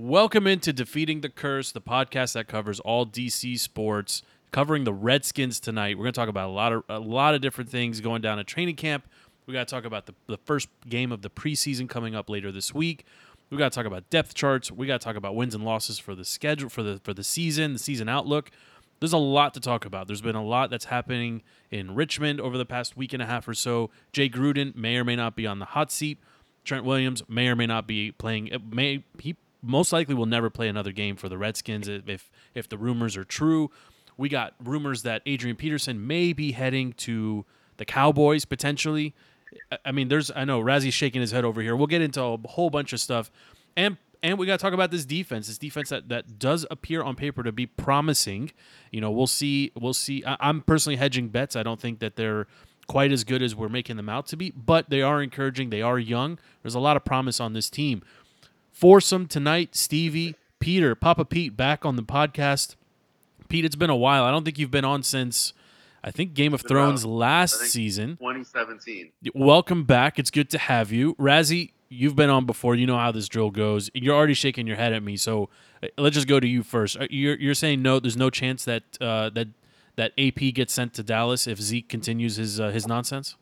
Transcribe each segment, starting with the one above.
Welcome into Defeating the Curse, the podcast that covers all DC sports, covering the Redskins tonight. We're going to talk about a lot of a lot of different things going down at training camp. We got to talk about the, the first game of the preseason coming up later this week. We got to talk about depth charts. We got to talk about wins and losses for the schedule for the for the season, the season outlook. There's a lot to talk about. There's been a lot that's happening in Richmond over the past week and a half or so. Jay Gruden may or may not be on the hot seat. Trent Williams may or may not be playing. May he most likely will never play another game for the Redskins if if the rumors are true. We got rumors that Adrian Peterson may be heading to the Cowboys potentially. I mean, there's I know Razzie's shaking his head over here. We'll get into a whole bunch of stuff, and and we got to talk about this defense. This defense that that does appear on paper to be promising. You know, we'll see. We'll see. I, I'm personally hedging bets. I don't think that they're quite as good as we're making them out to be, but they are encouraging. They are young. There's a lot of promise on this team. Foursome tonight, Stevie, Peter, Papa Pete back on the podcast. Pete, it's been a while. I don't think you've been on since I think Game of Thrones last season. 2017. Welcome back. It's good to have you. Razzie, you've been on before. You know how this drill goes. You're already shaking your head at me, so uh, let's just go to you first. Uh, You're, you're saying no, there's no chance that uh, that that AP gets sent to Dallas if Zeke continues his uh, his nonsense?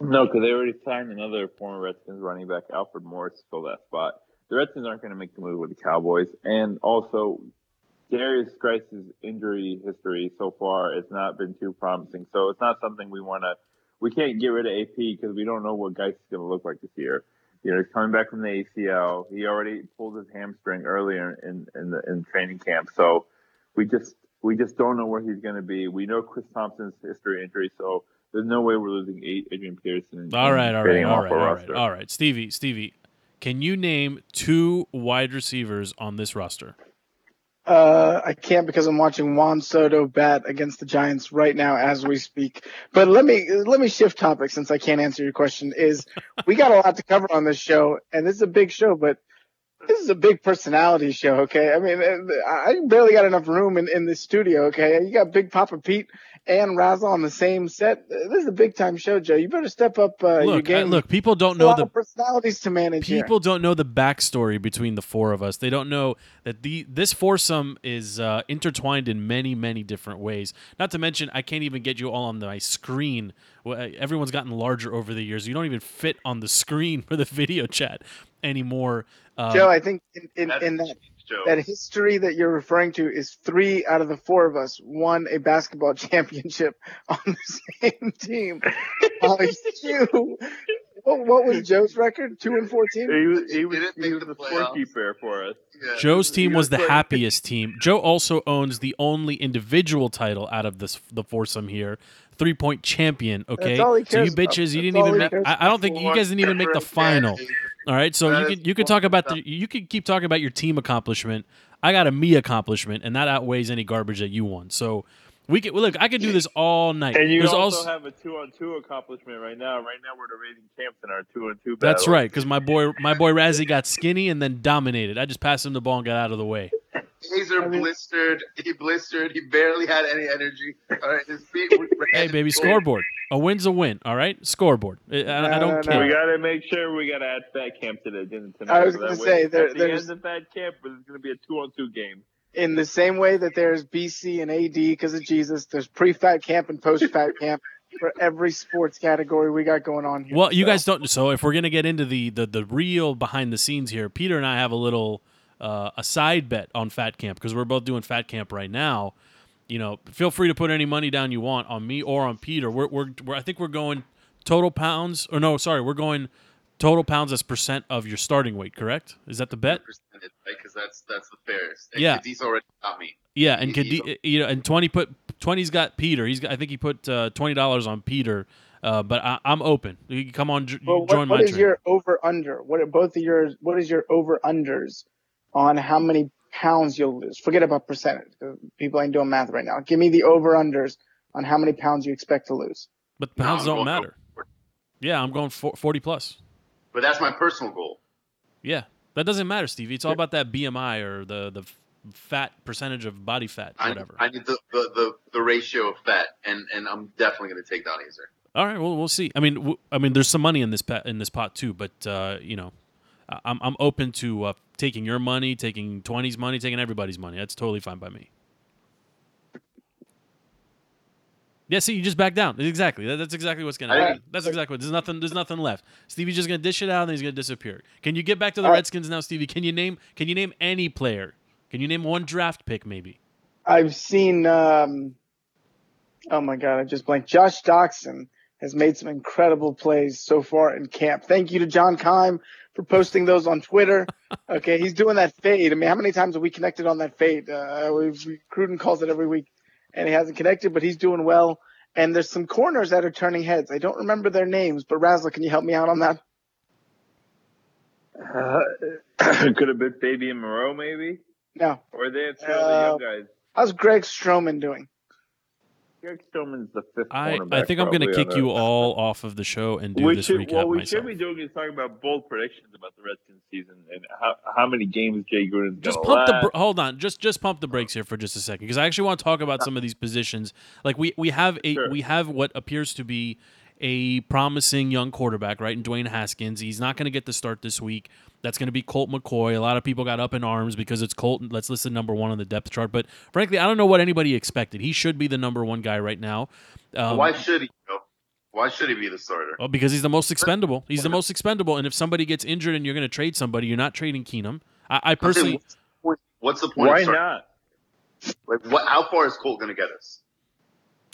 No, because they already signed another former Redskins running back, Alfred Morris, to fill that spot. The Redskins aren't going to make the move with the Cowboys, and also Derrius Guice's injury history so far has not been too promising. So it's not something we want to. We can't get rid of AP because we don't know what Grice is going to look like this year. You know, he's coming back from the ACL. He already pulled his hamstring earlier in in the in training camp. So we just we just don't know where he's going to be. We know Chris Thompson's history injury, so there's no way we're losing eight Adrian Peterson. All right, all right, all right, all right, all right. Stevie, Stevie, can you name two wide receivers on this roster? Uh, I can't because I'm watching Juan Soto bat against the Giants right now as we speak. But let me let me shift topics since I can't answer your question. Is we got a lot to cover on this show, and this is a big show, but this is a big personality show. Okay, I mean, I barely got enough room in in this studio. Okay, you got Big Papa Pete and Razzle on the same set. This is a big time show, Joe. You better step up uh, your Look, I, game. look, people don't know the personalities to manage. here. people don't know the backstory between the four of us. They don't know that the this foursome is uh, intertwined in many, many different ways. Not to mention, I can't even get you all on my screen. Everyone's gotten larger over the years. You don't even fit on the screen for the video chat anymore. Um, Joe, I think in, in, in that Joe. that history that you're referring to is three out of the four of us won a basketball championship on the same team. Uh, you, what, what was Joe's record? Two and fourteen. He was he was, didn't he make was the the playoffs. scorekeeper for us. Yeah. Joe's team was the happiest team. Joe also owns the only individual title out of this the foursome here, three point champion. Okay, so you cares about. bitches, you That's didn't even. Make, I, I don't think you guys didn't even make the final. All right, so That you is can you can talk about the you can keep talking about your team accomplishment. I got a me accomplishment, and that outweighs any garbage that you won. So we can look. I could do this all night. And you There's also have a two on two accomplishment right now. Right now we're the reigning champs in our two on two. That's right, because my boy my boy Razzie got skinny and then dominated. I just passed him the ball and got out of the way. Hazer I mean- blistered. He blistered. He barely had any energy. All right, his feet were Hey, baby, scoreboard. A win's a win. All right, scoreboard. I, I- I don't no, care. We got to make sure we got to add fat camp to the agenda tonight. I was gonna that say, there- at the there's- end of fat camp, but it's going to be a two on two game. In the same way that there's BC and AD because of Jesus, there's pre-fat camp and post-fat camp for every sports category we got going on here. Well, you So, guys don't. So if we're gonna get into the the, the real behind the scenes here, Peter and I have a little uh, a side bet on Fat Camp because we're both doing Fat Camp right now. You know, feel free to put any money down you want on me or on Peter. We're, we're, we're I think we're going total pounds or no, sorry, we're going total pounds as percent of your starting weight. Correct? Is that the bet? percentage, right? Because that's that's the fairest. And Yeah. Cadiz already got me. Yeah, and He- Kadi- you know, and twenty put twenty's got Peter. He's got, I think he put uh, twenty dollars on Peter. Uh, but I, I'm open. You can come on, j- Well, join what, my what is train. your over/under? What are both of yours? What is your over/unders on how many pounds you'll lose? Forget about percentage. 'cause People ain't doing math right now. Give me the over/unders on how many pounds you expect to lose. But pounds I'm don't matter. over. Yeah, I'm going for, 40 plus. But that's my personal goal. Yeah, that doesn't matter, Stevie. It's all about that BMI or the the fat percentage of body fat, I, whatever. I need the, the, the, the ratio of fat, and, and I'm definitely going to take down Hazer. all right, well, we'll see. I mean, w- I mean, there's some money in this pot, in this pot too, but uh, you know, I- I'm I'm open to uh, taking your money, taking 20's money, taking everybody's money. That's totally fine by me. Yeah, see, you just back down. Exactly. That- That's exactly what's gonna happen. That's exactly what. There's nothing. There's nothing left. Stevie's just gonna dish it out, and he's gonna disappear. Can you get back to the All right. Redskins now, Stevie? Can you name? Can you name any player? Can you name one draft pick, maybe? I've seen. Um, oh my god, I just blanked. Josh Doctson has made some incredible plays so far in camp. Thank you to John Keim for posting those on Twitter. Okay, he's doing that fade. I mean, how many times have we connected on that fade? Uh, we've, Gruden calls it every week, and he hasn't connected, but he's doing well. And there's some corners that are turning heads. I don't remember their names, but Razzle, can you help me out on that? Uh, could have been Fabian Moreau, maybe, No. or they have two Uh, young guys. How's Greg Stroman doing? Greg Stillman's the fifth I. I think I'm going to kick you all off of the show and do we this should, recap what we myself. should be doing is talking about bold predictions about the Redskins season and how, how many games Jay Gruden's just pump the last. br- hold on just just pump the brakes here for just a second because i actually want to talk about some of these positions like we we have a Sure. we have what appears to be a promising young quarterback right in dwayne haskins he's not going to get the start this week that's going to be colt mccoy a lot of people got up in arms because it's colt let's listen number one on the depth chart but frankly i don't know what anybody expected he should be the number one guy right now um, Why should he? Why should he be the starter? well, because he's the most expendable. He's the most expendable, and if somebody gets injured and you're going to trade somebody, you're not trading Keenum. I, I personally, what's the point- What's the point? Why of not? Like, what? How far is Colt going to get us?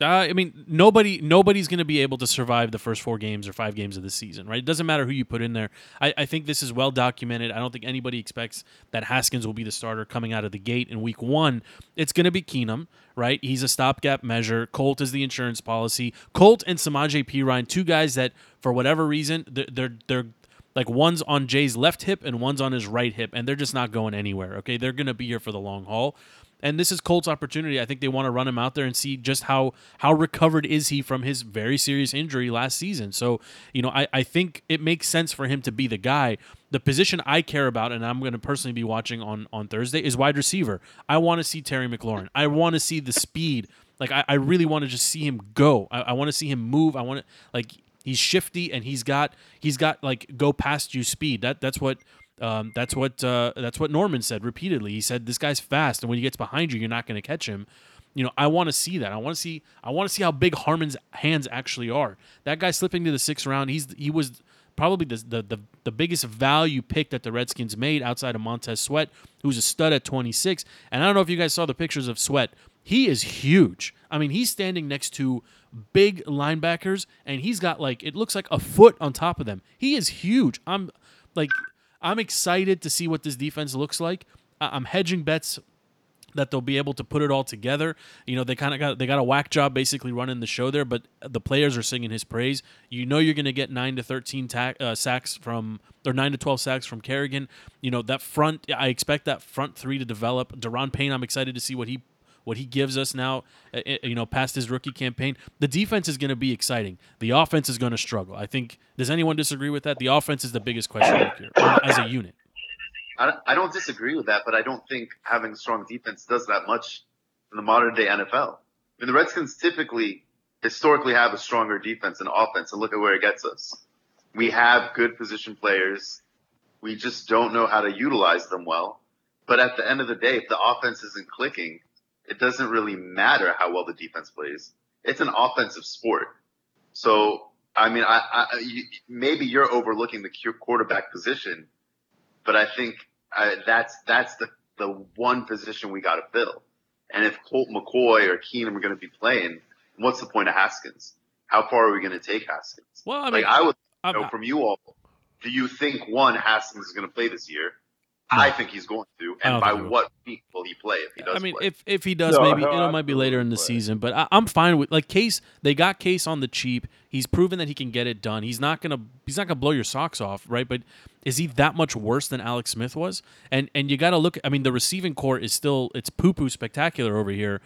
Uh, I mean, nobody nobody's going to be able to survive the first four games or five games of the season, right? It doesn't matter who you put in there. I, I think this is well documented. I don't think anybody expects that Haskins will be the starter coming out of the gate in week one. It's going to be Keenum, right? He's a stopgap measure. Colt is the insurance policy. Colt and Samaje Perine, two guys that, for whatever reason, they're, they're, they're like one's on Jay's left hip and one's on his right hip, and they're just not going anywhere. Okay, they're going to be here for the long haul. And this is Colt's opportunity. I think they want to run him out there and see just how how recovered is he from his very serious injury last season. So, you know, I, I think it makes sense for him to be the guy. The position I care about, and I'm going to personally be watching on on Thursday, is wide receiver. I want to see Terry McLaurin. I want to see the speed. Like I, I really want to just see him go. I, I want to see him move. I want to like he's shifty and he's got he's got like go past you speed. That that's what um, that's what uh, that's what Norman said repeatedly. He said this guy's fast, and when he gets behind you, you're not going to catch him. You know, I want to see that. I want to see. I want to see how big Harmon's hands actually are. That guy slipping to the sixth round. He's he was probably the the the, the biggest value pick that the Redskins made outside of Montez Sweat, who's a stud at 26. And I don't know if you guys saw the pictures of Sweat. He is huge. I mean, he's standing next to big linebackers, and he's got like it looks like a foot on top of them. He is huge. I'm like I'm excited to see what this defense looks like. I'm hedging bets that they'll be able to put it all together. You know, they kind of got they got a whack job basically running the show there, but the players are singing his praise. You know, you're going to get nine to thirteen ta- uh, sacks from or nine to twelve sacks from Kerrigan. You know, that front. I expect that front three to develop. Daron Payne, I'm excited to see what he what he gives us now. uh, uh, You know, past his rookie campaign, the defense is going to be exciting. The offense is going to struggle. I think. Does anyone disagree with that? The offense is the biggest question mark here as a unit. I, don't disagree with that, but I don't think having strong defense does that much in the modern day NFL. I mean, the Redskins typically, historically have a stronger defense than offense, and look at where it gets us. We have good position players. We just don't know how to utilize them well. But at the end of the day, if the offense isn't clicking, it doesn't really matter how well the defense plays. It's an offensive sport. So, I mean, I, I you, maybe you're overlooking the quarterback position, but I think uh, that's that's the the one position we got to fill. And if Colt McCoy or Keenum are going to be playing, what's the point of Haskins? How far are we going to take Haskins? Well, I mean, like I would I'm- know from you all. Do you think one Haskins is going to play this year? I think he's going to, and by think he will. what week will he play if he does? I mean, play? if if he does, No, maybe he'll you know, it might be later in the play. season. But I, I'm fine with like Case. They got Case on the cheap. He's proven that he can get it done. He's not gonna he's not gonna blow your socks off, right? But is he that much worse than Alex Smith was? And and you got to look. I mean, the receiving core is still it's poo poo spectacular over here.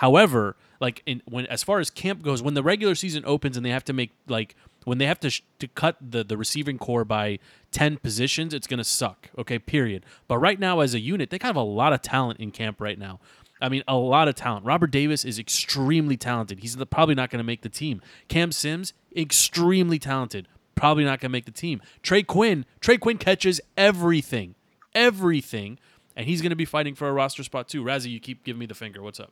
However, like in, when as far as camp goes, when the regular season opens and they have to make like when they have to sh- to cut the the receiving core by 10 positions, it's going to suck. Okay, period. But right now as a unit, they kind of have a lot of talent in camp right now. I mean, a lot of talent. Robert Davis is extremely talented. He's the- probably not going to make the team. Cam Sims, extremely talented. probably not going to make the team. Trey Quinn, Trey Quinn catches everything, everything, and he's going to be fighting for a roster spot too. Razzie, you keep giving me the finger. What's up?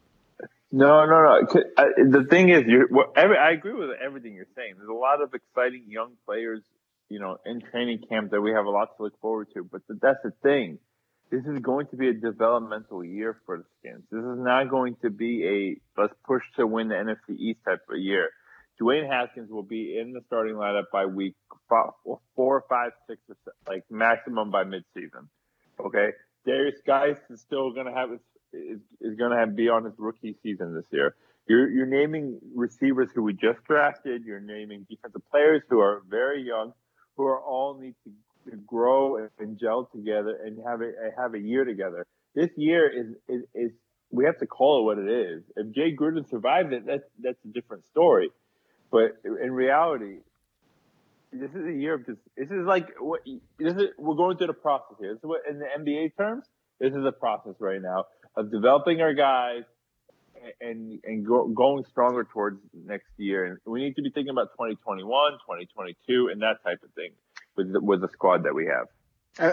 No, no, no. The thing is, you're, I agree with everything you're saying. There's a lot of exciting young players, you know, in training camp that we have a lot to look forward to. But that's the thing. This is going to be a developmental year for the Skins. This is not going to be a let's push to win the NFC East type of year. Dwayne Haskins will be in the starting lineup by week four, five, six, like maximum by midseason. Okay, Derrius Guice is still going to have his, is, is going to be on his rookie season this year. You're you're naming receivers who we just drafted. You're naming defensive players who are very young, who are all need to, to grow and, and, gel together and have a have a year together. This year is, is is we have to call it what it is. If Jay Gruden survived it, that's that's a different story. But in reality, this is a year of just. This is like what this is. We're going through the process here. This is what in the NBA terms. This is a process right now of developing our guys and and go, going stronger towards next year. And we need to be thinking about 2021, 2022, and that type of thing with the, with the squad that we have.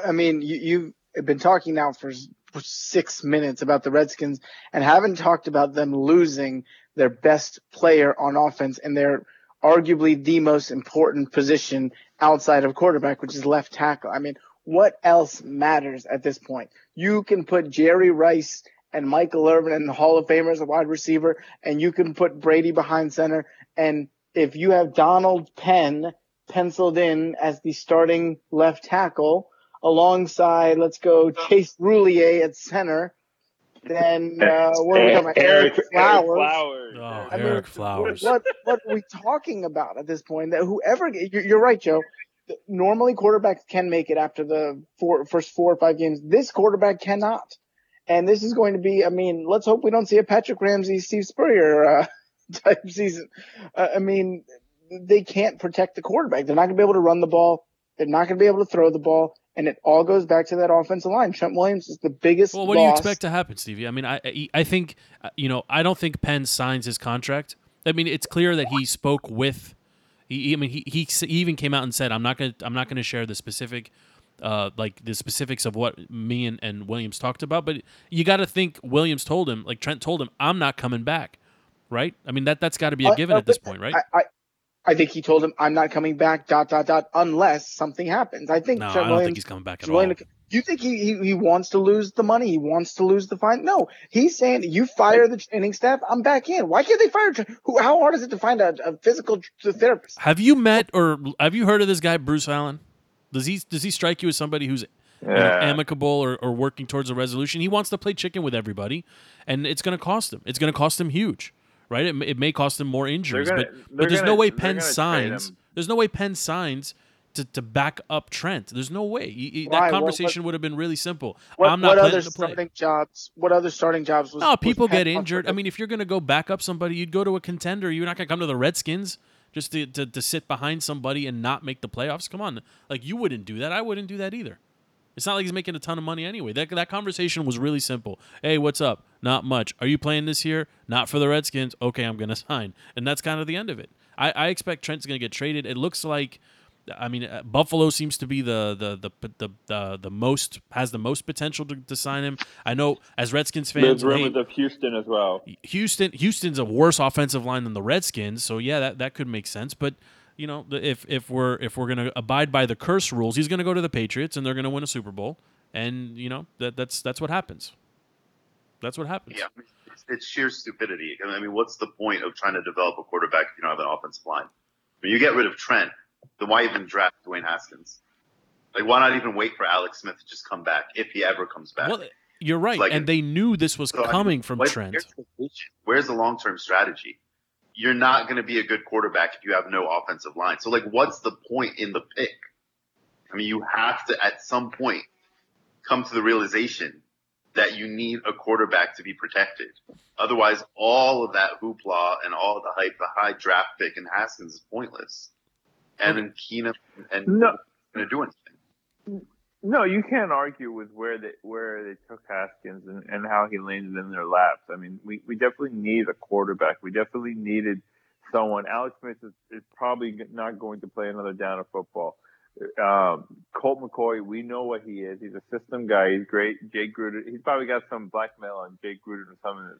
I, mean, you, you've been talking now for, for six minutes about the Redskins and haven't talked about them losing their best player on offense and their arguably the most important position outside of quarterback, which is left tackle. I mean, what else matters at this point? You can put Jerry Rice and Michael Irvin and the Hall of Famers a wide receiver, and you can put Brady behind center. And if you have Donald Penn penciled in as the starting left tackle alongside, let's go, Chase Roullier at center, then uh, what are we talking about? Ereck, Ereck Flowers. Ereck Flowers. Oh, I Ereck mean, Flowers. What what are we talking about at this point? That whoever you're, you're right, Joe. Normally, quarterbacks can make it after the four, first four or five games. This quarterback cannot, and this is going to be. I mean, let's hope we don't see a Patrick Ramsey, Steve Spurrier uh, type season. Uh, I mean, they can't protect the quarterback. They're not going to be able to run the ball. They're not going to be able to throw the ball. And it all goes back to that offensive line. Trent Williams is the biggest. Well, what do you expect to happen, Stevie? I mean, I I think uh, you know I don't think Penn signs his contract. I mean, it's clear that he spoke with. He, I mean, he, he even came out and said, "I'm not gonna I'm not gonna share the specific, uh, like the specifics of what me and, and Williams talked about." But you got to think Williams told him, like Trent told him, "I'm not coming back." Right? I mean that that's got to be a given uh, at this point, right? I, I think he told him, "I'm not coming back." Dot dot dot. Unless something happens. I think. No, Trent I don't Williams, think he's coming back at all. To, you think he, he, he wants to lose the money? He wants to lose the fine? No, he's saying you fire the training staff. I'm back in. Why can't they fire? Who? How hard is it to find a, a physical therapist? Have you met or have you heard of this guy Bruce Allen? Does he does he strike you as somebody who's yeah. you know, amicable or, or working towards a resolution? He wants to play chicken with everybody, and it's going to cost him. It's going to cost him huge right? It, it may cost him more injuries, gonna, but but there's gonna, no way Penn signs. There's no way Penn signs to, to back up Trent. There's no way. He, he, that conversation what, would have been really simple. What, I'm not what other starting jobs? What other starting jobs was? Oh, people was get injured. I mean, if you're going to go back up somebody, you'd go to a contender. You're not going to come to the Redskins just to, to, to sit behind somebody and not make the playoffs. Come on, like you wouldn't do that. I wouldn't do that either. It's not like he's making a ton of money anyway. That that conversation was really simple. Hey, what's up? Not much. Are you playing this year? Not for the Redskins. Okay, I'm gonna sign, and that's kind of the end of it. I, I expect Trent's gonna get traded. It looks like. I mean, uh, Buffalo seems to be the the the the the, the most has the most potential to, to, sign him. I know as Redskins fans, there's rumors of Houston as well. Houston Houston's a worse offensive line than the Redskins, so yeah, that that could make sense. But you know, if if we're if we're gonna abide by the curse rules, he's gonna go to the Patriots and they're gonna win a Super Bowl, and you know that that's that's what happens. That's what happens. Yeah, it's, it's sheer stupidity. I mean, what's the point of trying to develop a quarterback if you don't have an offensive line? When you get rid of Trent, then why even draft Dwayne Haskins? Like, why not even wait for Alex Smith to just come back if he ever comes back? Well, you're right, like, and they knew this was so, coming I mean, from Trent. Where's the long term strategy? you're not going to be a good quarterback if you have no offensive line. So like, what's the point in the pick? I mean, you have to at some point come to the realization that you need a quarterback to be protected. Otherwise, all of that hoopla and all the hype, the high draft pick and Haskins is pointless. And then Keenum and no. going to do anything. No, you can't argue with where they where they took Haskins and, and how he landed in their laps. I mean, we, we definitely need a quarterback. We definitely needed someone. Alex Smith is, is probably not going to play another down of football. Um, Colt McCoy, we know what he is. He's a system guy. He's great. Jay Gruden, he's probably got some blackmail on Jay Gruden or something.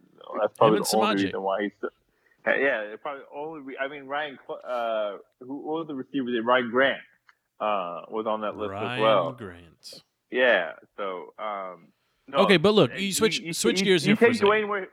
That's probably the only Samaje. reason why he's. Still, yeah, it probably only. Re- I mean, Ryan, uh, who was the receiver? there? Ryan Grant uh, was on that list Ryan as well. Grant. Yeah. So. Um, no, Okay, but look, uh, you switch- switch gears you here for a. Dwayne where,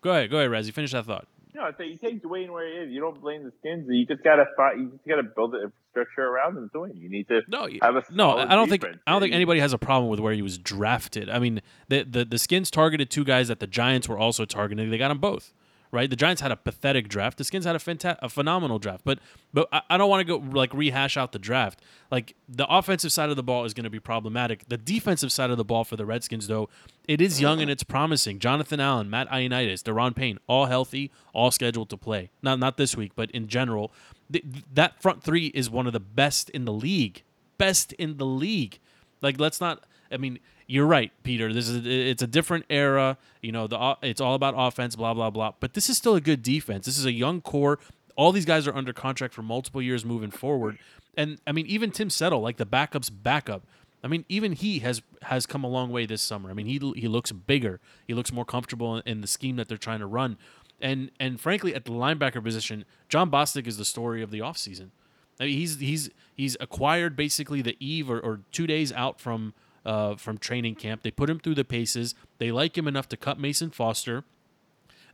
Go ahead, go ahead, Razzie. Finish that thought. no, I say you take Dwayne where he is. You don't blame the skins. You just gotta fight. You just gotta build the infrastructure around him to. You need to No, have a no, I don't think. I don't think anybody has a problem with where he was drafted. I mean, the the the Skins targeted two guys that the Giants were also targeting. They got them both, right? The Giants had a pathetic draft. The Skins had a fanta- a phenomenal draft. But but I, I don't want to go like rehash out the draft. Like the offensive side of the ball is going to be problematic. The defensive side of the ball for the Redskins, though, it is young and it's promising. Jonathan Allen, Matt Ioannidis, Daron Payne, all healthy, all scheduled to play. Not not this week, but in general, th- that front three is one of the best in the league. Best in the league. Like let's not. I mean, you're right, Peter. This is it's a different era. You know, the it's all about offense, blah blah blah. But this is still a good defense. This is a young core. All these guys are under contract for multiple years moving forward. And I mean, even Tim Settle, like the backup's backup. I mean, even he has has come a long way this summer. I mean, he he looks bigger. He looks more comfortable in, the scheme that they're trying to run. And and frankly, at the linebacker position, Jon Bostic is the story of the offseason. I mean, he's he's he's acquired basically the eve or, or two days out from uh, from training camp. They put him through the paces. They like him enough to cut Mason Foster.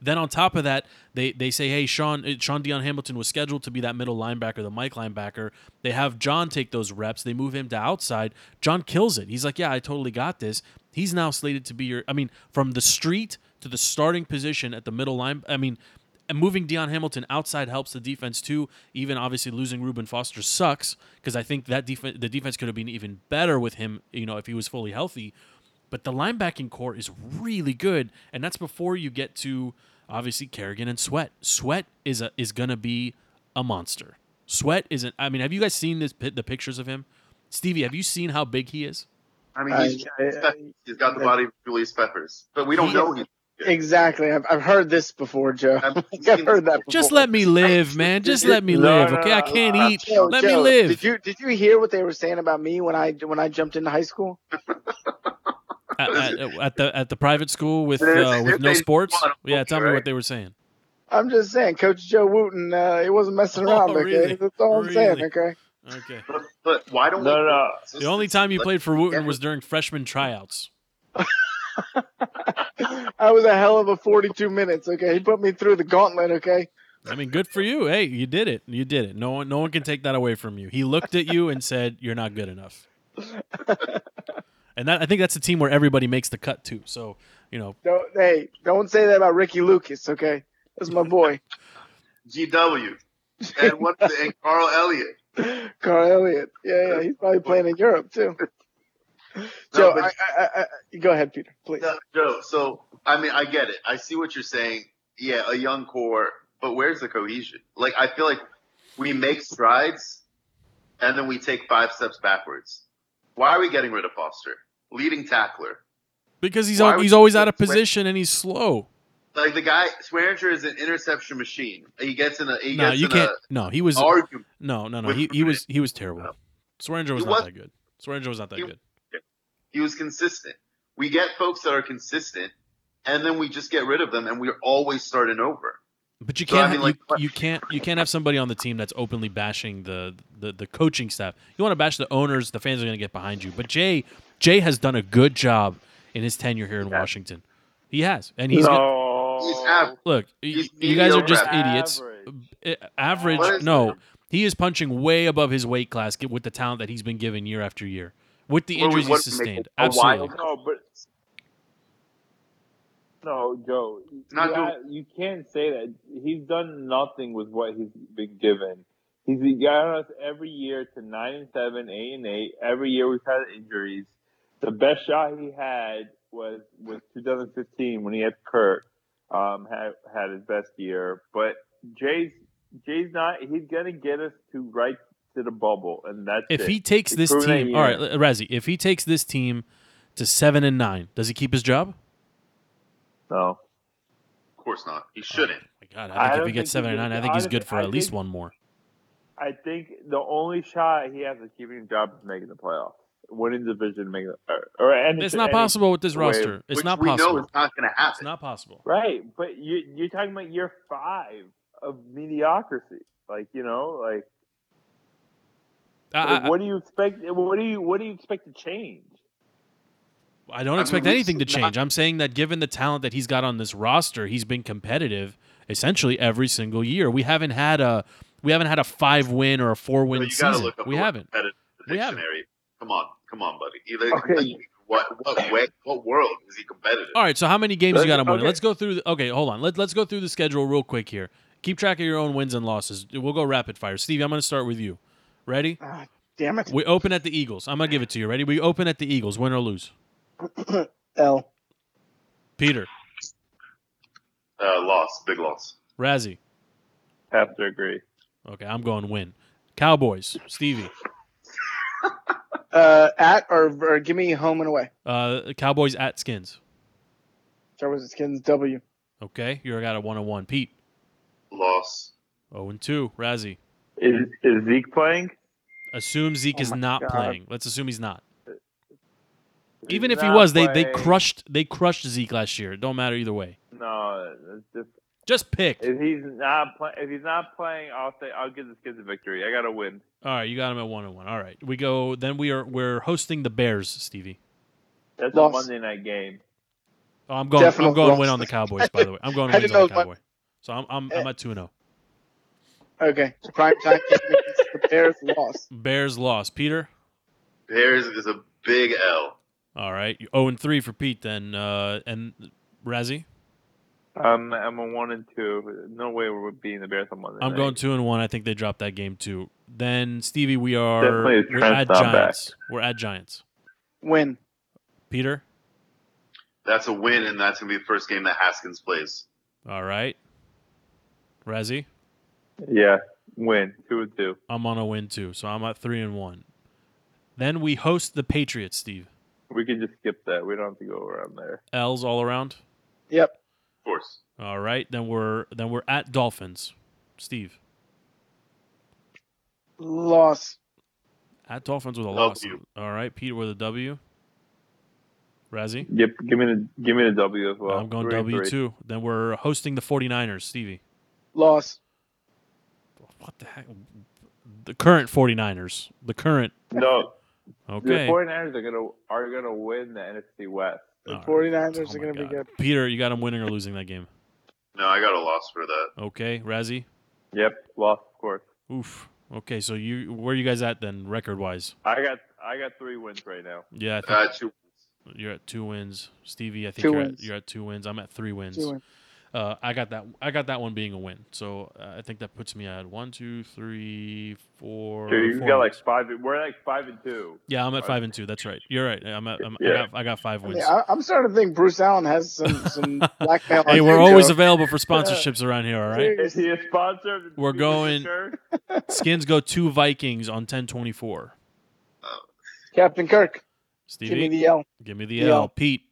Then on top of that, they they say, hey, Shaun uh, Shaun Dion Hamilton was scheduled to be that middle linebacker, the Mike linebacker. They have John take those reps. They move him to outside. John kills it. He's like, yeah, I totally got this. He's now slated to be your. I mean, from the street to the starting position at the middle line. I mean, and moving Dion Hamilton outside helps the defense too. Even obviously losing Reuben Foster sucks because I think that defense the defense could have been even better with him. You know, if he was fully healthy. But the linebacking core is really good, and that's before you get to obviously Kerrigan and Sweat. Sweat is a is gonna be a monster. Sweat isn't. I mean, have you guys seen this the pictures of him? Stevie, have you seen how big he is? I mean, he's, I- he's got the body of Julius Peppers, but we don't He- know him. Exactly. I've, I've heard this before, Joe. I've I've heard that before. Just let me live, man. Just let me live, okay? I can't eat. Joe, Let me live. Did you did you hear what they were saying about me when I when I jumped into high school? at, at, at the at the private school with uh, with no sports. Yeah, tell me what they were saying. I'm just saying, Coach Joe Wooten, uh, he wasn't messing Oh, around. okay, really? that's all I'm saying. Really? Okay. Okay. But, but why don't No, we? no. The only time you played for Wooten was during freshman tryouts. I was a hell of a 42 minutes. Okay, he put me through the gauntlet. Okay. I mean, good for you. Hey, you did it. You did it. No one, no one can take that away from you. He looked at you and said, "You're not good enough." and that I think that's a team where everybody makes the cut too. So you know, Don't, hey, don't say that about Ricky Lucas. Okay, that's my boy, GW and what and Carl Elliott. Carl Elliott. Yeah, yeah, he's probably playing in Europe too. Joe, but- I, I, I, I, go ahead, Peter, please. No, Joe, so I mean, I get it. I see what you're saying. Yeah, a young core, but where's the cohesion? Like, I feel like we make strides, and then we take five steps backwards. Why are we getting rid of Foster, leading tackler? because he's al- he's always out of Sweat- position and he's slow. Like the guy, Swearinger is an interception machine. He gets in a he No, gets you in can't. No, he was argument. no, no, no. He he was he was No. terrible. Swearinger was He not was- that good. Swearinger was not that He- good. He was consistent. We get folks that are consistent, and then we just get rid of them, and we're always starting over. But you So, I can't mean, like, you, you can't you can't have somebody on the team that's openly bashing the, the the coaching staff. You want to bash the owners, the fans are going to get behind you. But Jay Jay has done a good job in his tenure here in Yeah. Washington. He has, and he's gonna- He's average. look. He's you guys are just mediocre. idiots. Average. Average, no. that? He is punching way above his weight class with the talent that he's been given year after year, with the injuries want he's to make sustained. a Absolutely. wild- No, but no, Joe. Not you, doing- you can't say that. He's done nothing with what he's been given. He's got us every year to nine and seven, eight and eight. Every year we've had injuries. The best shot he had was was 2015 when he had Kirk. Um, had had his best year, but Jay's Jay's not. He's gonna get us to right to the bubble, and that's If it. he takes He's this team, all right, year. Razzie. If he takes this team to seven and nine, does he keep his job? no. Of course not. He shouldn't. Oh my God, I I think if he gets seven and nine, I think he's good for I at least one more. I think the only shot he has of keeping his job is making the playoffs, winning the division, making or, or and It's not possible with this way- roster. It's which not we know possible. is not going to happen. It's not possible. Right, but you you're talking about year five of mediocrity. Like you know, like, I, I- what do you expect? What do you what do you expect to change? I don't I expect mean, anything to should not- change. I'm saying that given the talent that he's got on this roster, he's been competitive essentially every single year. We haven't had a we haven't had a five win or a four win you season. look We haven't. competitive in We haven't. Come on, come on, buddy. Either, Okay. What what way, what world is he competitive? All right, so how many games you got him winning? Okay. Let's go through. The, okay, hold on. Let, let's go through the schedule real quick here. Keep track of your own wins and losses. We'll go rapid fire. Stevie, I'm going to start with you. Ready? Ah, damn it. We open at the Eagles. I'm going to give it to you. Ready? We open at the Eagles. Win or lose. L. Peter, Uh, loss, big loss. Razzie. Have to agree. Okay, I'm going win. Cowboys. Stevie. Uh, at or, or give me home and away. Uh, Cowboys at Skins. Star at Skins W. Okay, you got a one on one. Pete. Loss. 0 and 2. Razzie. Is is Zeke playing? Assume Zeke Oh is not God. playing. Let's assume he's not. He's Even if he not was, they they crushed they crushed Zeke last year. It don't matter either way. No, it's just Just pick. if he's not play, if he's not playing, I'll say I'll give the kids a victory. I got to win. All right, you got him at one and one. All right, we go. Then we are we're hosting the Bears, Stevie. That's Loss. a Monday night game. Oh, I'm going. I'm going lost. win on the Cowboys. By the way, I'm going I wins didn't on the Cowboys. what- So I'm I'm, I'm at two and zero. Okay. Prime time game against the Bears lost. Bears lost. Peter. Bears is a big L. All right, zero and three for Pete. Then uh, and Razzie. Um, I'm a one and two. No way we're beating the Bears on Monday. I'm night. going two and one. I think they dropped that game too. Then Stevie, we are we're at stop back. Giants. We're at Giants. Win. Peter. That's a win, and that's going to be the first game that Haskins plays. All right. Razzie. Yeah, win two and two. I'm on a win too, so I'm at three and one. Then we host the Patriots, Steve. We can just skip that. We don't have to go around there. L's all around. Yep. Of course. All right. Then we're then we're at Dolphins. Steve. Loss. At Dolphins with a W. loss. All right. Peter with a W. Razzie. Yep, give me the give me the W as well. I'm going Three W three. too. Then we're hosting the 49ers, Stevie. Loss. What the heck? The current 49ers. The current. No, Okay. the 49ers are gonna are gonna win the NFC West. The All right. 49ers Oh are going to be good. Peter, you got them winning or losing that game. No, I got a loss for that. Okay. Razzie. Yep, loss of course. Oof. Okay. So you where are you guys at then, record wise? I got I got three wins right now. Yeah, I think Uh, two. You're at two wins, Stevie. I think Two you're at, you're at two wins. I'm at three wins. Two wins. Uh, I got that. I got that one being a win. So uh, I think that puts me at one, two, three, four. Dude, you four got like five. We're like five and two. yeah, I'm at five and two. That's right. You're right. I'm at. I'm, I Yeah. got. I got five I wins. mean, I, I'm starting to think Bruce Allen has some, some blackmail. on hey, we're Joe. always available for sponsorships around here. All right. Is he a sponsor? We're going- Skins go two Vikings on ten twenty four. Captain Kirk. Stevie, Give me the L. give me the Yeah. L. Pete,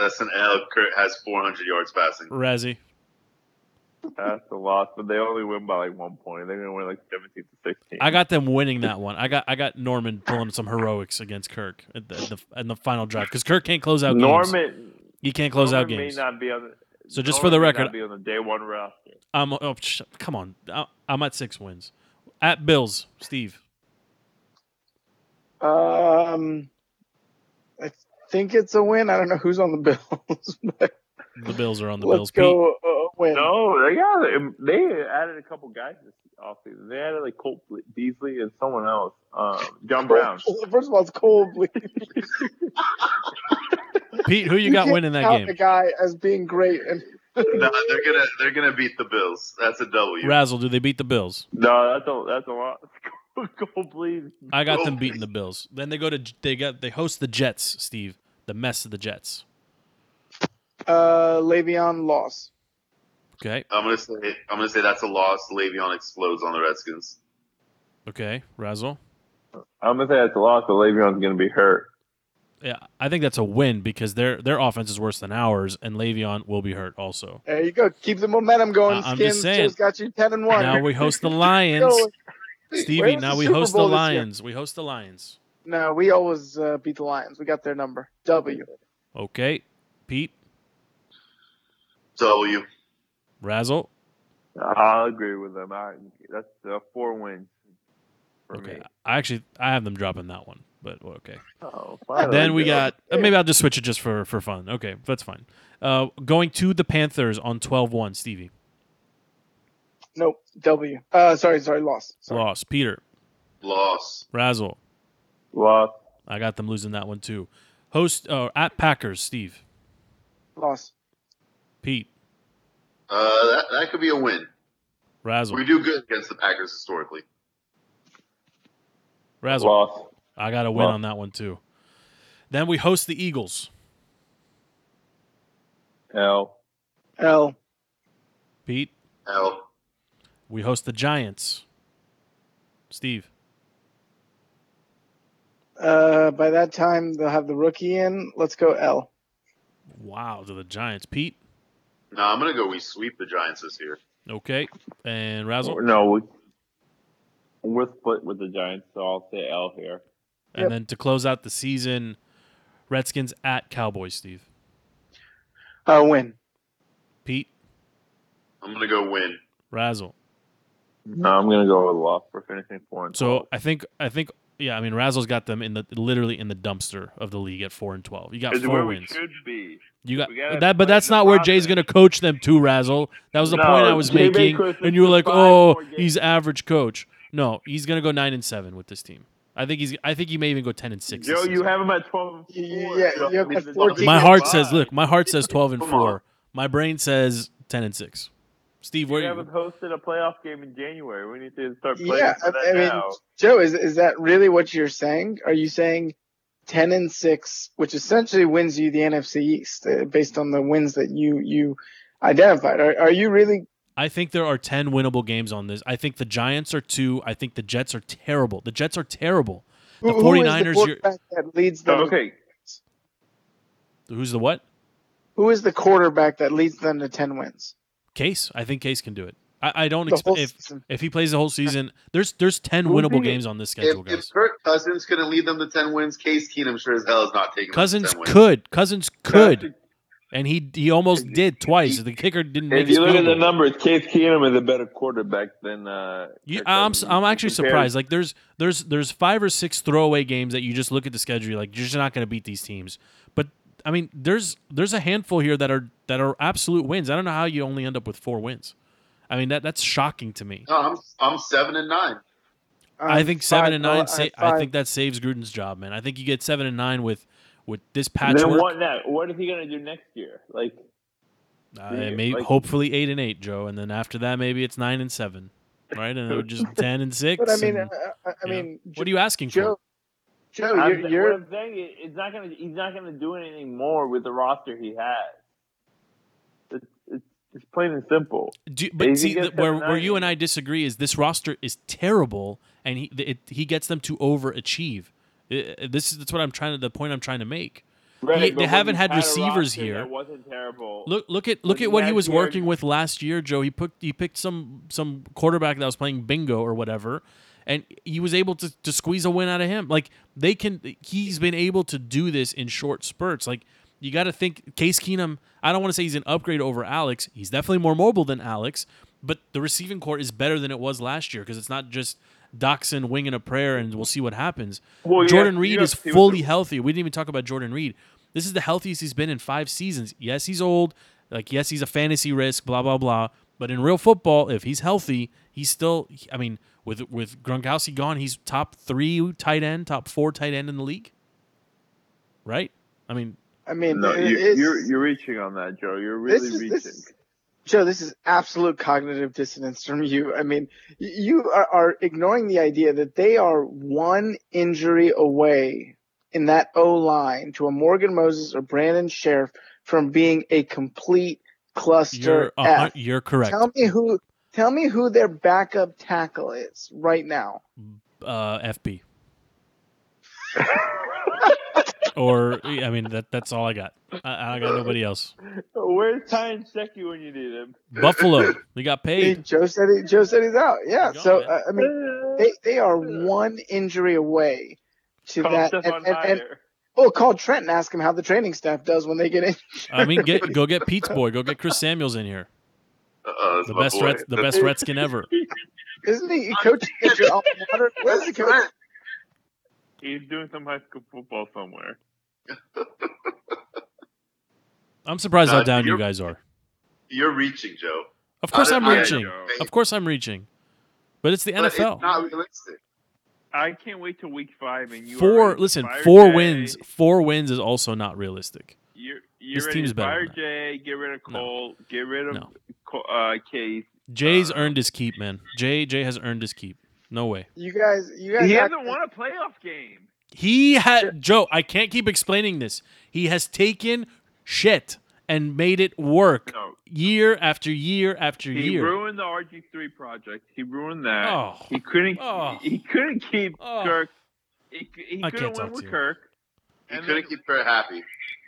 That's an L. Kirk has 400 yards passing. Razzie. That's a loss, but they only win by like one point. They're gonna win like seventeen to sixteen. I got them winning that one. I got. I got Norman pulling some heroics against Kirk at the, at the, in the final drive because Kirk can't close out games. Norman. He can't close out games. May not be on the, So just Norman for the may record, not be on the day one roster. I'm oh, sh- come on. I- I'm at six wins. At Bills, Steve. Um, I think it's a win. I don't know who's on the Bills, but The Bills are on the let's Bills. Pete. go uh, win. No, they got they added a couple guys this offseason. They added like Cole Beasley and someone else. Um, John Brown. First of all, it's cold. Pete, who you got can't winning that game? The guy as being great, and no, they're gonna they're gonna beat the Bills. That's a W. Razzle, do they beat the Bills? No, that's a that's a lot. Go please. I got them beating the Bills. Then they go to they got they host the Jets, Steve. The mess of the Jets. uh, Le'Veon loss. Okay. I'm gonna say I'm gonna say that's a loss. Le'Veon explodes on the Redskins. Okay. Razzle. I'm gonna say that's a loss, but Le'Veon's gonna be hurt. Yeah, I think that's a win because their their offense is worse than ours, and Le'Veon will be hurt also. There you go. Keep the momentum going. I- I'm Skins just saying. Joe's got you ten and one. Now we host the Lions. Where Stevie, now we Super host the Bowl this? Lions. We host the Lions. No, we always uh, beat the Lions. We got their number. W. Okay, Pete, W. Razzle. I'll agree with them. I, that's uh, four wins for Okay, me. I actually I have them dropping that one, but well, okay. Oh, then we got uh, maybe I'll just switch it just for for fun. Okay, that's fine. Uh, going to the Panthers on 12-1, Stevie. Nope. W. Uh, sorry, sorry, lost. Sorry. Loss. Peter. Loss. Razzle. lost. I got them losing that one too. Host uh, at Packers, Steve. Lost. Pete. Uh, that, that could be a win. Razzle. We do good against the Packers historically. Razzle. Lost. I got a win Loss. on that one too. Then we host the Eagles. L. L. Pete. L. We host the Giants. Steve. Uh, by that time they'll have the rookie in. Let's go L. Wow, to the Giants. Pete. No, I'm gonna go. We sweep the Giants this year. Okay. And Razzle. No, we, we're split with the Giants, so I'll say L here. And Yep. then to close out the season, Redskins at Cowboys, Steve. Uh, win. Pete. I'm gonna go win. Razzle. No, I'm gonna go with loss for finishing four and So I think I think yeah, I mean Razzle's got them in the literally in the dumpster of the league at four and twelve. You got It's four where wins. we should be. You got We gotta that, but play that's the not where Jay's going to coach them to Razzle. That was the No, point I was Jay making, Baker and you were like, five "Oh, more games." he's average coach." No, he's going to go nine and seven with this team. I think he's. I think he may even go ten and six. this Joe, you season. have him at twelve. and Yeah, four. yeah, So, you have I mean, 14 My only heart five. says, "Look, my heart says twelve and Come four. My brain says ten and six. Steve, We where haven't hosted a playoff game in January. We need to start playing Yeah, for that I, I mean, now. Joe, is is that really what you're saying? Are you saying ten and six, which essentially wins you the NFC East uh, based on the wins that you you identified? Are, are you really? I think there are 10 winnable games on this. I think the Giants are two. I think the Jets are terrible. The Jets are terrible. The who- who is 49ers, you're- quarterback that leads them? okay, Who's the what? Who is the quarterback that leads them to ten wins? Case. I think Case can do it. I, I don't expect if season. if he plays the whole season. There's there's 10 Who's winnable he- games on this schedule, if guys. Kirk Cousins couldn't lead them to ten wins, Case Keenum sure as hell is not taking them Cousins 10 wins. could. Cousins could, and he he almost did twice. The kicker didn't If his you look at the numbers, Case Keenum is a better quarterback than. Uh, You, I'm I'm actually Compared- surprised. Like there's there's there's five or six throwaway games that you just look at the schedule, you're like you're just not going to beat these teams. But I mean, there's there's a handful here that are that are absolute wins. I don't know how you only end up with four wins. I mean that that's shocking to me. No, I'm I'm seven and nine. I Um, think seven five- and nine. uh, Sa- I think that saves Gruden's job, man. I think you get seven and nine with with this Then patchwork. what? Now, what is he gonna do next year? Like, Uh, Yeah, maybe like- hopefully eight and eight, Joe, and then after that maybe it's nine and seven, right? And it would just ten and six. But I mean, uh, and- I, I you know, mean, what are you asking Joe? for? Joe, I'm, you're, you're what I'm saying is, it's not gonna. He's not gonna do anything more with the roster he has. It's it's, it's plain and simple. Do, but see, gets th- where where you and I disagree is this roster is terrible, and he it, he gets them to overachieve. I- this is that's what I'm trying to the point I'm trying to make. Right, He- they haven't you had receivers here. That wasn't terrible. Look look at look When at what he he was Jared- working with last year, Joe. He picked he picked some some quarterback that was playing bingo or whatever, and he was able to to squeeze a win out of him. Like they can, he's been able to do this in short spurts. Like you got to think, Case Keenum. I don't want to say he's an upgrade over Alex. He's definitely more mobile than Alex, but the receiving court is better than it was last year because it's not just Doctson winging a prayer and we'll see what happens. Well, Jordan you Reed have is to see what fully healthy. We didn't even talk about Jordan Reed. This is the healthiest he's been in five seasons. Yes, he's old. Like, yes, he's a fantasy risk. Blah blah blah. But in real football, if he's healthy, he's still. I mean, with with Gronkowski gone, he's top three tight end, top four tight end in the league. Right? I mean, I mean, no, you, it's- you're you're reaching on that, Joe. You're this really is reaching. this, Joe. This is absolute cognitive dissonance from you. I mean, you are, are ignoring the idea that they are one injury away in that O line to a Morgan Moses or Brandon Scherff from being a complete cluster you're a, hun- F. you're correct. Tell me who. Tell me who their backup tackle is right now. Uh, FB. or I mean that that's all I got. I, I got nobody else. Where's Ty Nsekhe when you need him? Buffalo, we got Hey, paid. Joe said he, Joe said he's out. Yeah. There So uh, I mean, they they are one injury away to Call that. And, and, and Meyer. Well, call Trent and ask him how the training staff does when they get in. I mean, get go get Pete's boy, go get Chris Samuels in here, Uh, the best boy. Red, the best Redskin ever. Isn't he coaching at your alma mater? Where's he coaching? He's doing some high school football somewhere. I'm surprised how down you guys are. You're reaching, Joe. Of course I- I'm I- reaching. Joe. Of course I'm reaching. But it's the But NFL. It's not realistic. I can't wait till week five and you Four already listen, four Jay. wins. Four wins is also not realistic. You're, you're This team's better fire than. Jay, get rid of No. Cole, get rid of No. Co- uh, Case. Jay's Uh, earned his keep, man. Jay Jay has earned his keep. No way. You guys, you guys. He act- hasn't won a playoff game. He had Joe. I can't keep explaining this. He has taken shit and made it work No, year after year after he year. He ruined the RG three project. He ruined that. Oh. He couldn't. Oh. He couldn't keep Oh. Kirk. He, he I couldn't can't win talk with to you. Kirk. You And couldn't then- keep her happy.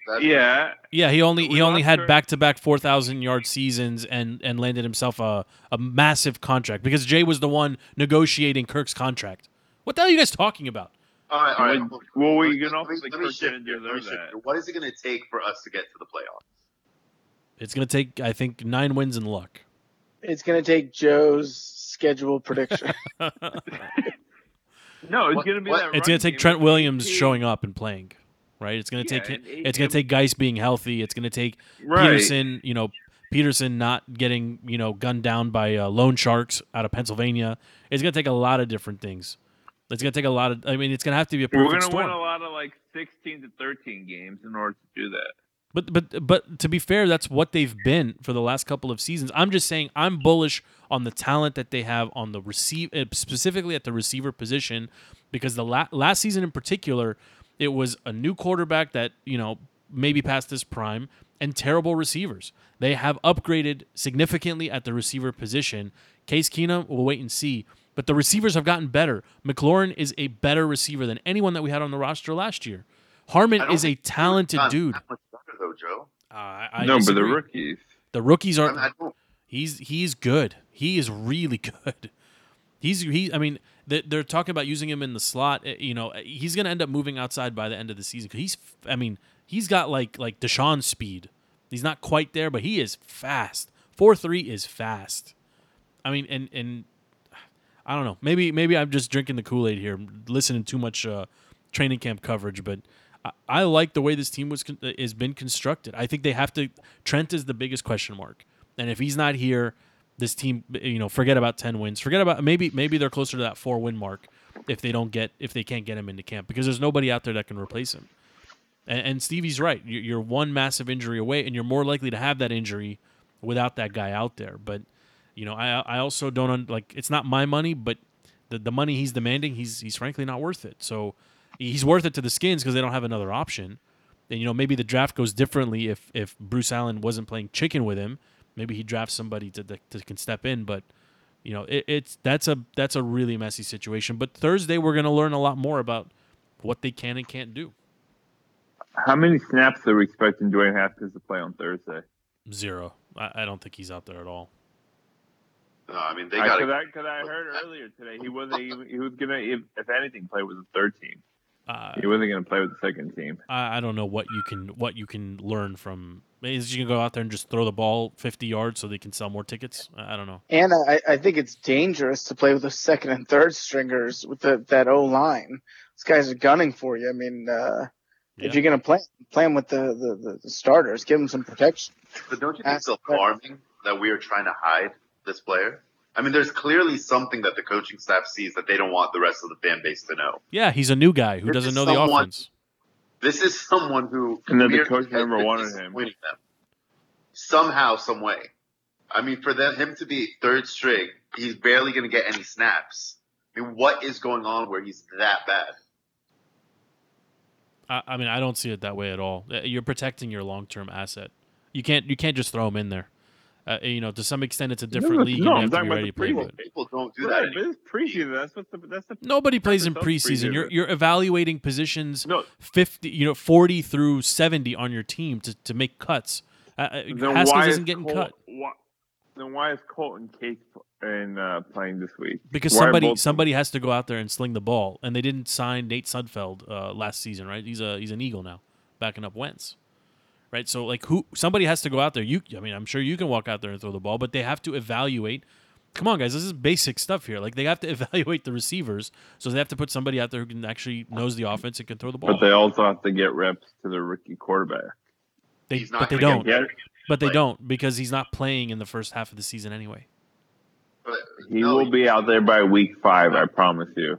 That's Yeah, Yeah, he only he only had back to back four thousand yard seasons and and landed himself a a massive contract because Jay was the one negotiating Kirk's contract. What the hell are you guys talking about? All right, all right. Well, well, we Let me- can let also me- think let me shift let me shift What is it going to take for us to get to the playoffs? It's gonna take I think nine wins and luck. It's gonna take Joe's schedule prediction. No, it's gonna be what- that. It's gonna take Trent Williams AP. showing up and playing. Right? It's gonna Yeah, take and it's gonna take Guice being healthy. It's gonna take Right. Peterson, you know, Peterson not getting, you know, gunned down by uh, loan sharks out of Pennsylvania. It's going to take a lot of different things. It's going to take a lot of I mean, it's going to have to be a We're gonna storm. win a lot of like sixteen to thirteen games in order to do that. But but but to be fair, that's what they've been for the last couple of seasons. I'm just saying I'm bullish on the talent that they have on the receive uh, specifically at the receiver position because the la- last season in particular, it was a new quarterback that you know maybe past his prime and terrible receivers. They have upgraded significantly at the receiver position. Case Keenum, we'll wait and see. But the receivers have gotten better. McLaurin is a better receiver than anyone that we had on the roster last year. Harmon is a talented dude. that much better though, Joe. Uh, I, I no, but the rookies. The rookies are. mean, I don't. He's he's good. He is really good. He's he. I mean, they- they're talking about using him in the slot. Uh, You know, he's going to end up moving outside by the end of the season. he's. I mean, he's got like like DeSean speed. He's not quite there, but he is fast. Four three is fast. I mean, and and I don't know. Maybe maybe I'm just drinking the Kool Aid here, listening too much uh, training camp coverage. But I, I like the way this team was con- uh, has been constructed. I think they have to. Trent is the biggest question mark, and if he's not here, this team, you know, forget about ten wins. Forget about maybe maybe they're closer to that four win mark if they don't get if they can't get him into camp because there's nobody out there that can replace him. And, and Stevie's right. You're, you're one massive injury away, and you're more likely to have that injury without that guy out there. But you know, I I also don't un, like it's not my money, but the the money he's demanding, he's he's frankly not worth it. So he's worth it to the Skins because they don't have another option. And you know, maybe the draft goes differently if if Bruce Allen wasn't playing chicken with him. Maybe he drafts somebody to that to can step in, but. You know, it, it's that's a that's a really messy situation. But Thursday we're going to learn a lot more about what they can and can't do. How many snaps are we expecting Dwayne Haskins to play on Thursday? Zero. I, I don't think he's out there at all. No, I mean they Because got I, to. 'cause I heard earlier today he wasn't. He, he was gonna, if, if anything, play with the third team. Uh, He wasn't gonna play with the second team. I, I don't know what you can what you can learn from. Is you can go out there and just throw the ball fifty yards so they can sell more tickets? I, I don't know. and I, I think it's dangerous to play with the second and third stringers with the, that O line. These guys are gunning for you. I mean, uh, Yeah. if you're gonna play, play them with the, the, the, the starters. Give them some protection. But don't you think it's alarming that we are trying to hide this player? I mean, there's clearly something that the coaching staff sees that they don't want the rest of the fan base to know. Yeah, he's a new guy who This doesn't is know the offense. This is someone who And then the coach never wanted him. winning them somehow, some way. I mean, for them, him to be third string, he's barely going to get any snaps. I mean, what is going on where he's that bad? I, I mean, I don't see it that way at all. Uh, You're protecting your long term asset. You can't you can't just throw him in there. Uh, you know, to some extent, it's a different No, league. no, and you I'm to talking be about ready the to play. preseason. People don't do Right, that. but it's preseason. That's what the that's the nobody plays in Purpose of preseason. You're you're evaluating positions no. fifty, you know, forty through seventy on your team to, to make cuts. Uh, uh, Then Haskins why isn't is getting Col- cut Why, then why is Colton Case and uh, playing this week? because Why are somebody both- somebody has to go out there and sling the ball, and they didn't sign Nate Sudfeld uh, last season, right? He's a he's an Eagle now, backing up Wentz, right? So like who somebody has to go out there. You, I mean, I'm sure you can walk out there and throw the ball, but they have to evaluate. Come on, guys, this is basic stuff here. Like they have to evaluate the receivers, so they have to put somebody out there who can actually knows the offense and can throw the ball. But they also have to get reps to the rookie quarterback. They, He's not but they don't. get But they Like- don't because he's not playing in the first half of the season anyway. But he no, will be out there by week five. I promise you.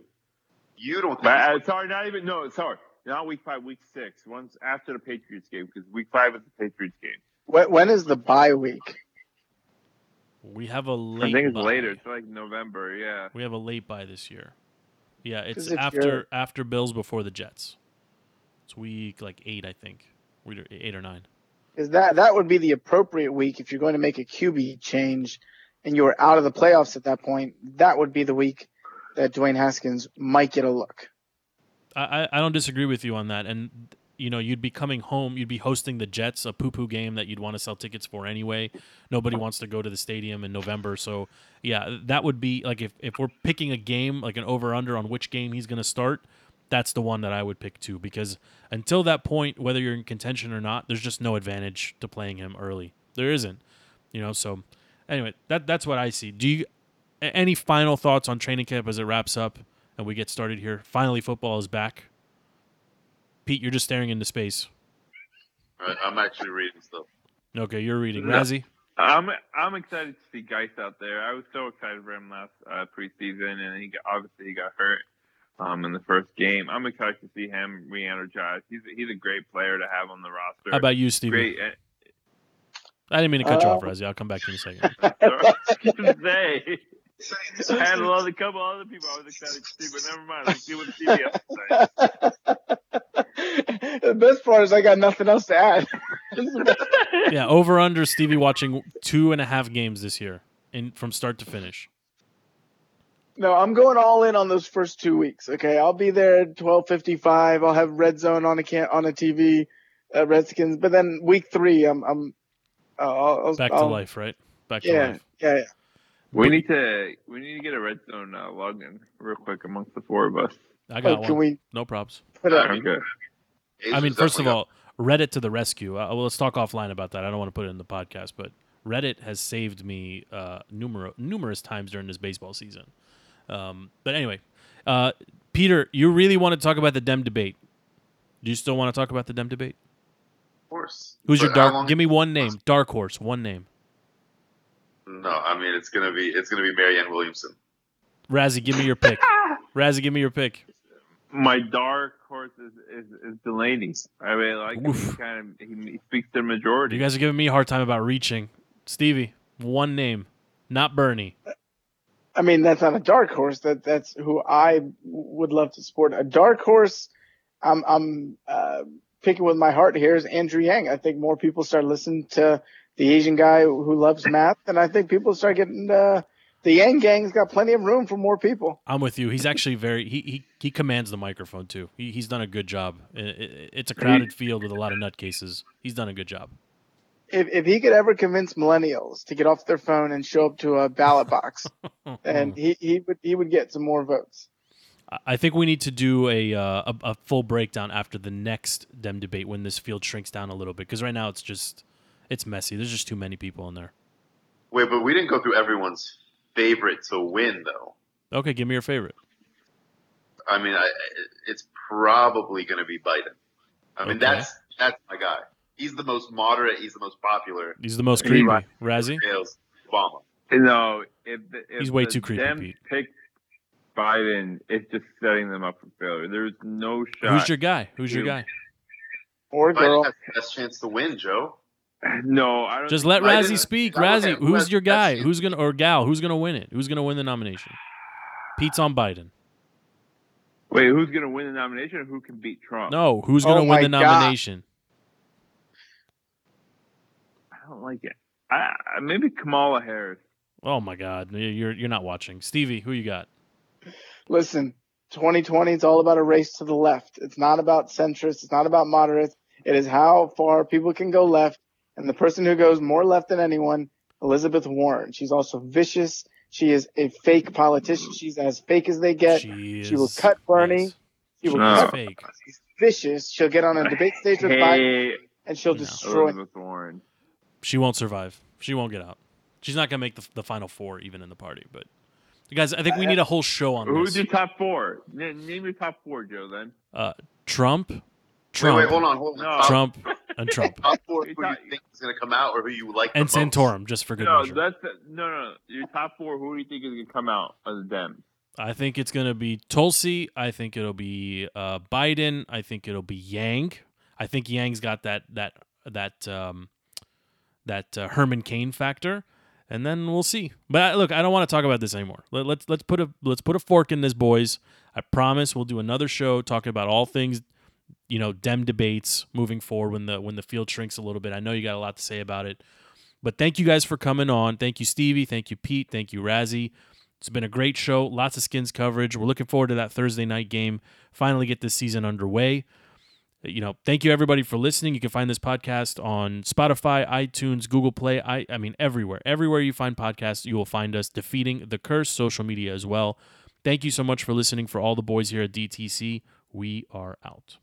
You don't think But uh, sorry, not even no. Sorry, not week five, week six. Once after the Patriots game, because week five is the Patriots game. When, when is the bye week? We have a late. I think it's bye. later. It's like November. Yeah. We have a late bye this year. Yeah, it's if after you're- after Bills before the Jets. It's week like eight, I think. Week Eight or nine. Is that that would be the appropriate week if you're going to make a QB change and you're out of the playoffs at that point? That would be the week that Dwayne Haskins might get a look. I, I don't disagree with you on that. And you know, you'd be coming home, you'd be hosting the Jets, a poo poo game that you'd want to sell tickets for anyway. Nobody wants to go to the stadium in November. So yeah, that would be like if, if we're picking a game, like an over under on which game he's gonna start, that's the one that I would pick too. Because until that point, whether you're in contention or not, there's just no advantage to playing him early. There isn't. You know, so anyway, that that's what I see. Do you any final thoughts on training camp as it wraps up and we get started here? Finally football is back. Pete, you're just staring into space. Right, I'm actually reading stuff. Okay, you're reading. No. Razzie? I'm I'm excited to see Guice out there. I was so excited for him last uh, preseason, and he got, obviously he got hurt um, in the first game. I'm excited to see him re-energized. He's a, he's a great player to have on the roster. How about you, Steve? great? uh, I didn't mean to cut you Uh, off, Razzie. I'll come back to you in a second. Say, I had a lot, a couple other people I was excited to see, but never mind. Let's see what Stevie has to say. the best part is I got nothing else to add. yeah, over under Stevie watching two and a half games this year, in from start to finish. No, I'm going all in on those first two weeks. Okay, I'll be there at 12:55. I'll have Red Zone on a can on a TV, uh, Redskins. But then week three, I'm I'm uh, I'll, I'll, Back to I'll- life, right? Back to Yeah, life. yeah, yeah. We need to we need to get a red zone uh, login real quick amongst the four of us. I Oh, got can one. we No props. put? I mean, Okay. I mean, first of definitely all, Reddit to the rescue. Uh, well, let's talk offline about that. I don't want to put it in the podcast, but Reddit has saved me uh, numerous numerous times during this baseball season. Um, but anyway, uh, Peter, you really want to talk about the Dem debate? Do you still want to talk about the Dem debate? got- of course. Who's your But how dark? long- Give me one name. Dark horse. One name. No, I mean it's gonna be it's gonna be Marianne Williamson. Razzie, give me your pick. Razzie, give me your pick. My dark horse is, is, is Delaney. I mean, like. Oof. he kind of he, he speaks the majority. You guys are giving me a hard time about reaching. Stevie, one name, not Bernie. I mean, that's not a dark horse. That that's who I would love to support. A dark horse. I'm I'm uh, picking with my heart here is Andrew Yang. I think more people start listening to the Asian guy who loves math, and I think people start getting uh, the Yang gang's got plenty of room for more people. I'm with you. He's actually very he he, he commands the microphone too. He, he's done a good job. I- I- It's a crowded field with a lot of nutcases. He's done a good job. If if he could ever convince millennials to get off their phone and show up to a ballot box, and he, he would he would get some more votes. I- I think we need to do a, uh, a a full breakdown after the next dem debate when this field shrinks down a little bit because right now it's just it's messy. There's just too many people in there. Wait, but we didn't go through everyone's favorite to win though. Okay, give me your favorite. I mean, I, it's probably gonna be Biden. I mean, Okay. that's that's my guy. He's the most moderate. He's the most popular. He's the most He creepy. might- Razzie. Obama. No, if, if He's way the too creepy, Dems Pete. Pick Biden. It's just setting them up for failure. There's no shot. Who's your guy? Who's your guy? Or girl. Biden has the best chance to win, Joe. No, I don't. Just let Razzie speak. Razzie, who who's your guy? Who's gonna or gal? Who's gonna win it? Who's gonna win the nomination? Pete's on Biden. Wait, who's gonna win the nomination? Or who can beat Trump? No, who's Oh gonna win my the God. nomination? I don't like it. I, maybe Kamala Harris. Oh my God, you're you're not watching. Stevie, who you got? Listen, 2020 it's all about a race to the left. It's not about centrists. It's not about moderates. It is how far people can go left. And the person who goes more left than anyone, Elizabeth Warren. She's also vicious. She is a fake politician. She's as fake as they get. She, She will cut Bernie. yes. She will No. Cut. fake. She's vicious. She'll get on a debate stage with Biden and she'll No. destroy. Elizabeth Warren. She won't survive. She won't get out. She's not gonna make the, the final four even in the party. But guys, I think we need a whole show on Who's this. your top four? Name your top four, Joe. Then. Uh, Trump, Wait, Trump, wait, hold on, hold on. No. Trump, and Trump, top four You're who you think is going to come out or who you like and the most? Santorum, just for good no, measure. that's no, no, no. Your top four. Who do you think is gonna come out as Dems? I think it's gonna be Tulsi. I think it'll be uh, Biden. I think it'll be Yang. I think Yang's got that that that um, that uh, Herman Cain factor, and then we'll see. But I, look, I don't want to talk about this anymore. Let, let's let's put a let's put a fork in this, boys. I promise we'll do another show talking about all things, you know, Dem debates moving forward when the when the field shrinks a little bit. I know you got a lot to say about it, but thank you guys for coming on. Thank you, Stevie. Thank you, Pete. Thank you, Razzie. It's been a great show. Lots of skins coverage. We're looking forward to that Thursday night game. Finally, get this season underway. You know, thank you everybody for listening. You can find this podcast on Spotify, iTunes, Google Play. I, I mean, everywhere. Everywhere you find podcasts, you will find us defeating the curse. Social media as well. Thank you so much for listening. For all the boys here at DTC, we are out.